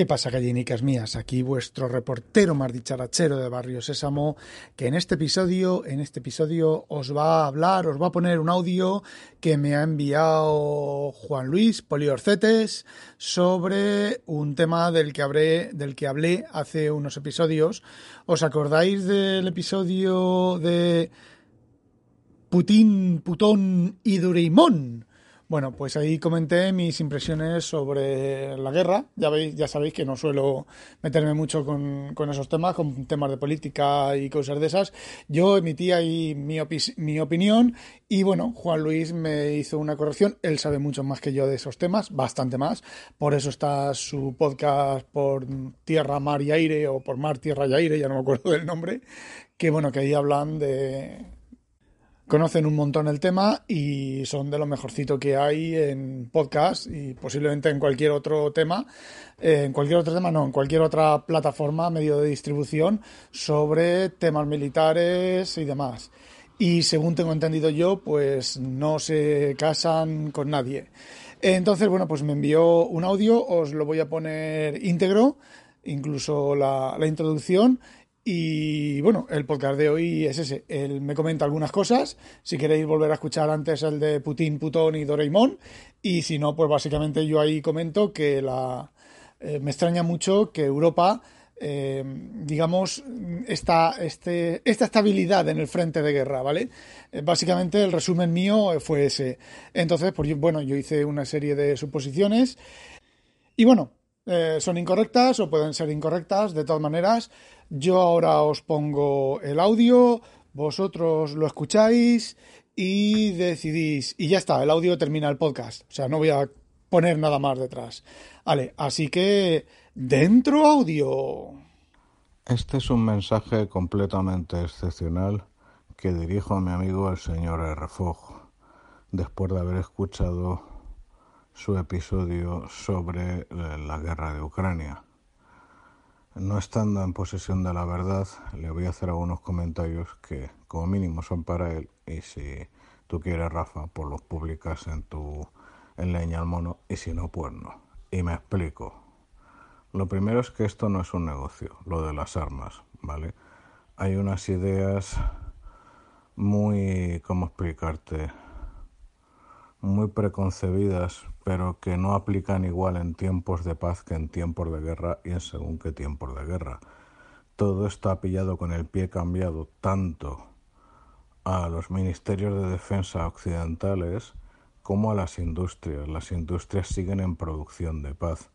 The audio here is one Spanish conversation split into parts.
¿Qué pasa, gallinicas mías? Aquí vuestro reportero más dicharachero de Barrio Sésamo, que en este episodio, en este episodio os va a hablar, os va a poner un audio que me ha enviado Juan Luis Poliorcetes sobre un tema del que hablé, del que hablé hace unos episodios. ¿Os acordáis del episodio de Putin, Putón y Dureimón? Bueno, pues ahí comenté mis impresiones sobre la guerra. Ya veis, ya sabéis que no suelo meterme mucho con, esos temas, con temas de política y cosas de esas. Yo emití ahí mi, mi opinión y bueno, Juan Luis me hizo una corrección. Él sabe mucho más que yo de esos temas, bastante más. Por eso está su podcast por Tierra, Mar y Aire o por Mar, Tierra y Aire, ya no me acuerdo del nombre. Que bueno, que ahí hablan de conocen un montón el tema y son de lo mejorcito que hay en podcast y posiblemente en cualquier otro tema, eh, en cualquier otro tema, no, en cualquier otra plataforma, medio de distribución sobre temas militares y demás. Y según tengo entendido yo, pues no se casan con nadie. Entonces, bueno, pues me envió un audio, os lo voy a poner íntegro, incluso la, la introducción y bueno, el podcast de hoy es ese. Él me comenta algunas cosas. Si queréis volver a escuchar antes el de Putin, Putón y Doraemon. Y si no, pues básicamente yo ahí comento que la, eh, me extraña mucho que Europa, eh, digamos, esta, este, esta estabilidad en el frente de guerra, ¿vale? Eh, básicamente el resumen mío fue ese. Entonces, pues bueno, yo hice una serie de suposiciones. Y bueno, son incorrectas o pueden ser incorrectas. De todas maneras, yo ahora os pongo el audio, vosotros lo escucháis y decidís. Y ya está, el audio termina el podcast. O sea, no voy a poner nada más detrás. Vale, así que dentro audio. Este es un mensaje completamente excepcional que dirijo a mi amigo el señor Refog, después de haber escuchado su episodio sobre la guerra de Ucrania. No estando en posesión de la verdad, le voy a hacer algunos comentarios que como mínimo son para él y si tú quieres, Rafa, pues los publicas en tu en leña al mono y si no, pues no. Y me explico. Lo primero es que esto no es un negocio, lo de las armas, ¿vale? Hay unas ideas muy, ¿cómo explicarte? Muy preconcebidas pero que no aplican igual en tiempos de paz que en tiempos de guerra y en según qué tiempos de guerra. Todo está pillado con el pie cambiado tanto a los ministerios de defensa occidentales como a las industrias. Las industrias siguen en producción de paz,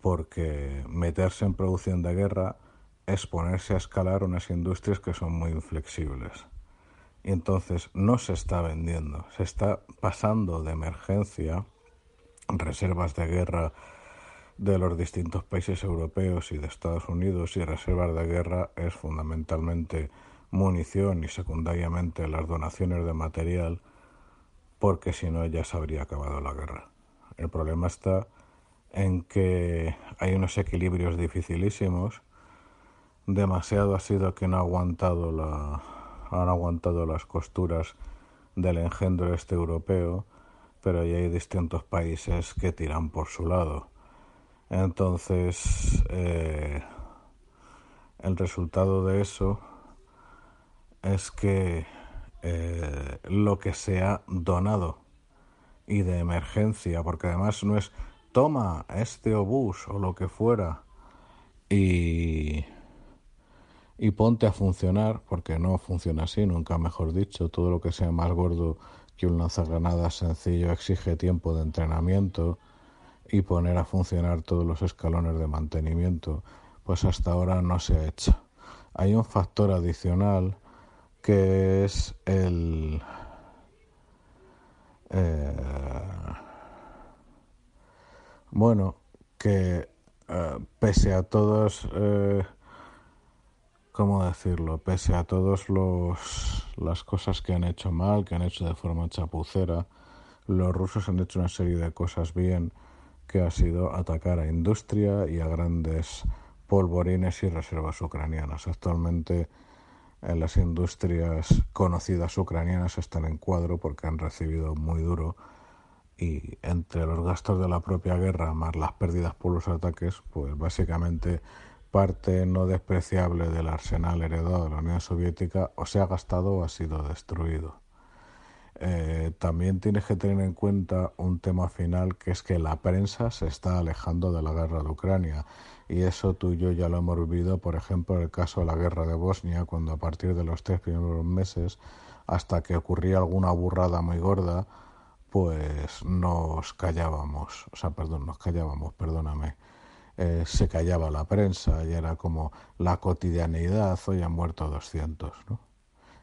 porque meterse en producción de guerra es ponerse a escalar unas industrias que son muy inflexibles y entonces no se está vendiendo, se está pasando de emergencia reservas de guerra de los distintos países europeos y de Estados Unidos y reservas de guerra es fundamentalmente munición y secundariamente las donaciones de material porque si no ya se habría acabado la guerra. El problema está en que hay unos equilibrios dificilísimos, demasiado ha sido que no ha aguantado la, han aguantado las costuras del engendro este europeo, pero ya hay distintos países que tiran por su lado. Entonces, eh, el resultado de eso es que eh, lo que se ha donado y de emergencia, porque además no es toma este obús o lo que fuera y y ponte a funcionar, porque no funciona así, nunca mejor dicho, todo lo que sea más gordo que un lanzagranadas sencillo exige tiempo de entrenamiento y poner a funcionar todos los escalones de mantenimiento, pues hasta ahora no se ha hecho. Hay un factor adicional que es el... Eh, bueno, que eh, pese a todos, eh, ¿cómo decirlo? Pese a todos los las cosas que han hecho mal, que han hecho de forma chapucera, los rusos han hecho una serie de cosas bien, que ha sido atacar a industria y a grandes polvorines y reservas ucranianas. Actualmente en las industrias conocidas ucranianas están en cuadro porque han recibido muy duro y entre los gastos de la propia guerra más las pérdidas por los ataques, pues básicamente parte no despreciable del arsenal heredado de la Unión Soviética o se ha gastado o ha sido destruido. Eh, también tienes que tener en cuenta un tema final que es que la prensa se está alejando de la guerra de Ucrania. Y eso tú y yo ya lo hemos vivido, por ejemplo, en el caso de la guerra de Bosnia, cuando a partir de los tres primeros meses, hasta que ocurría alguna burrada muy gorda, pues nos callábamos, o sea, perdón, nos callábamos, perdóname, eh, se callaba la prensa y era como la cotidianeidad, hoy han muerto 200, ¿no?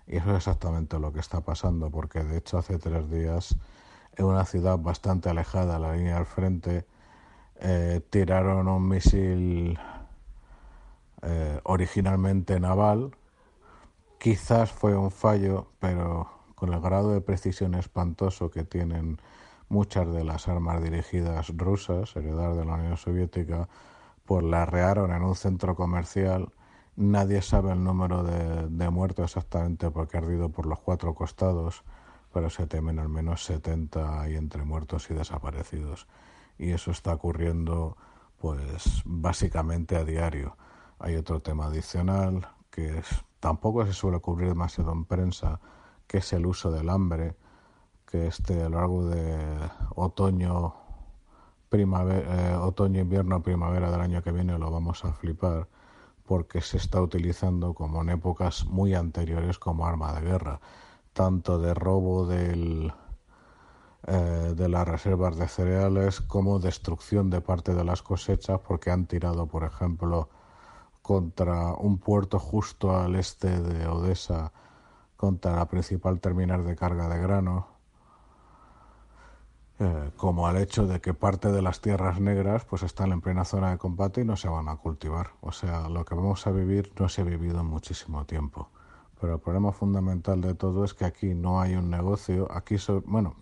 Y eso es exactamente lo que está pasando, porque de hecho hace tres días en una ciudad bastante alejada de la línea del frente eh, tiraron un misil eh, originalmente naval, quizás fue un fallo, pero con el grado de precisión espantoso que tienen muchas de las armas dirigidas rusas, heredadas de la Unión Soviética, pues la arrearon en un centro comercial. Nadie sabe el número de, muertos exactamente porque ha ardido por los cuatro costados, pero se temen al menos 70 y entre muertos y desaparecidos. Y eso está ocurriendo pues básicamente a diario. Hay otro tema adicional que es, tampoco se suele cubrir demasiado en prensa, que es el uso del hambre, que este a lo largo de otoño, primavera, eh, otoño, invierno, primavera del año que viene lo vamos a flipar porque se está utilizando como en épocas muy anteriores como arma de guerra, tanto de robo del, eh, de las reservas de cereales como destrucción de parte de las cosechas porque han tirado, por ejemplo, contra un puerto justo al este de Odessa contra la principal terminal de carga de grano, eh, como al hecho de que parte de las tierras negras pues están en plena zona de combate y no se van a cultivar. O sea, lo que vamos a vivir no se ha vivido en muchísimo tiempo. Pero el problema fundamental de todo es que aquí no hay un negocio, aquí, bueno,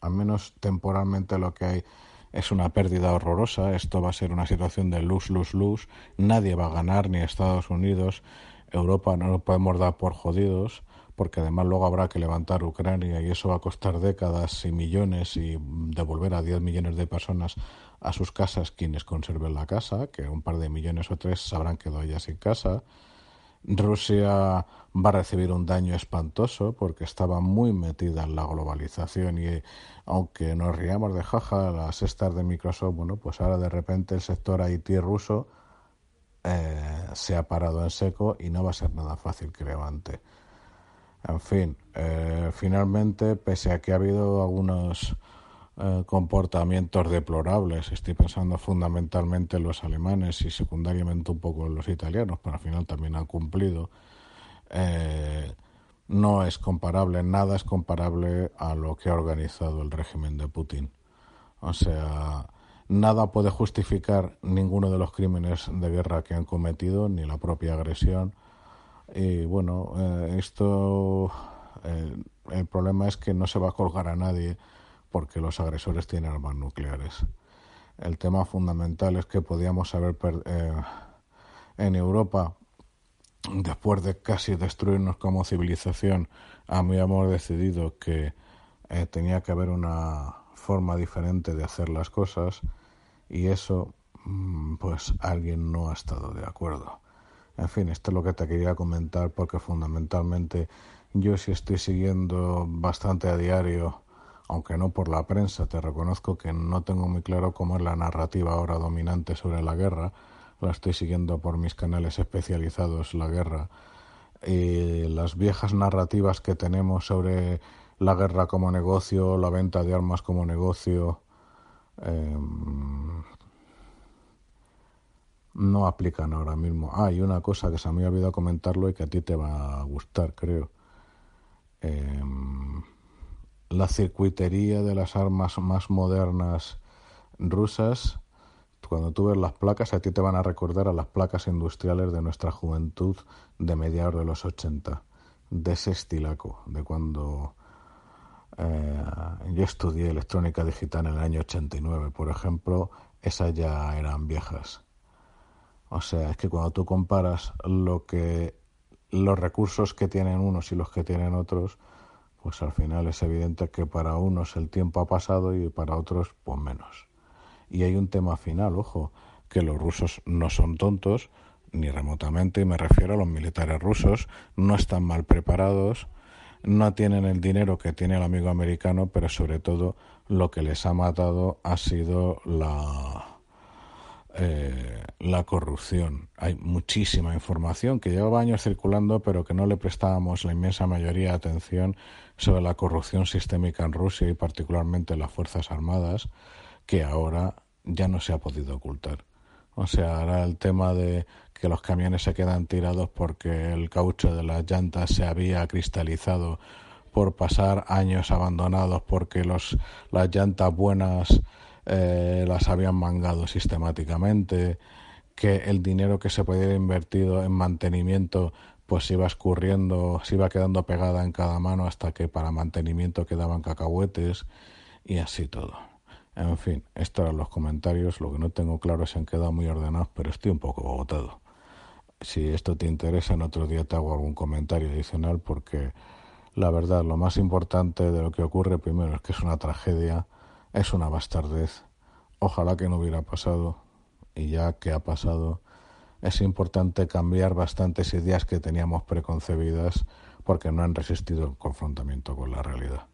al menos temporalmente lo que hay es una pérdida horrorosa, esto va a ser una situación de luz, luz, luz, nadie va a ganar, ni Estados Unidos, Europa no lo podemos dar por jodidos, porque además luego habrá que levantar Ucrania y eso va a costar décadas y millones y devolver a 10 millones de personas a sus casas quienes conserven la casa, que un par de millones o tres habrán quedado ya sin casa. Rusia va a recibir un daño espantoso porque estaba muy metida en la globalización y aunque nos riamos de jaja las estas de Microsoft, bueno, pues ahora de repente el sector IT ruso eh, se ha parado en seco y no va a ser nada fácil que levante. En fin, eh, finalmente, pese a que ha habido algunos eh, comportamientos deplorables, estoy pensando fundamentalmente en los alemanes y secundariamente un poco en los italianos, pero al final también han cumplido, no es comparable, nada es comparable a lo que ha organizado el régimen de Putin. O sea, Nada puede justificar ninguno de los crímenes de guerra que han cometido, ni la propia agresión. Y bueno, eh, esto, eh, el problema es que no se va a colgar a nadie porque los agresores tienen armas nucleares. El tema fundamental es que podíamos haber eh, en Europa, después de casi destruirnos como civilización, hemos decidido que tenía que haber una forma diferente de hacer las cosas y eso mm, pues alguien no ha estado de acuerdo. En fin, esto es lo que te quería comentar porque fundamentalmente yo sí estoy siguiendo bastante a diario, aunque no por la prensa, te reconozco que no tengo muy claro cómo es la narrativa ahora dominante sobre la guerra, la estoy siguiendo por mis canales especializados la guerra. Y las viejas narrativas que tenemos sobre la guerra como negocio, la venta de armas como negocio, Em, no aplican ahora mismo. Ah, y una cosa que se me ha olvidado comentarlo y que a ti te va a gustar, creo. Em, la circuitería de las armas más modernas rusas Cuando tú ves las placas, a ti te van a recordar a las placas industriales de nuestra juventud de mediados de los 80, de ese estilaco, de cuando eh, yo estudié electrónica digital en el año 89, por ejemplo, esas ya eran viejas. O sea, es que cuando tú comparas lo que los recursos que tienen unos y los que tienen otros, pues al final es evidente que para unos el tiempo ha pasado y para otros pues menos. Y hay un tema final, ojo, que los rusos no son tontos, ni remotamente, y me refiero a los militares rusos, no están mal preparados, no tienen el dinero que tiene el amigo americano, pero sobre todo lo que les ha matado ha sido la, eh, la corrupción. Hay muchísima información que llevaba años circulando, pero que no le prestábamos la inmensa mayoría de atención sobre la corrupción sistémica en Rusia y particularmente en las Fuerzas Armadas, que ahora ya no se ha podido ocultar. O sea, ahora el tema de que los camiones se quedan tirados porque el caucho de las llantas se había cristalizado por pasar años abandonados porque los, las llantas buenas eh, las habían mangado sistemáticamente, que el dinero que se podía haber invertido en mantenimiento pues iba escurriendo, se iba quedando pegada en cada mano hasta que para mantenimiento quedaban cacahuetes y así todo. En fin, estos eran los comentarios. Lo que no tengo claro es si han quedado muy ordenados, pero estoy un poco agotado. Si esto te interesa, en otro día te hago algún comentario adicional porque la verdad, lo más importante de lo que ocurre primero es que es una tragedia es una bastardez. Ojalá que no hubiera pasado. Y ya que ha pasado, es importante cambiar bastantes ideas que teníamos preconcebidas porque no han resistido el confrontamiento con la realidad.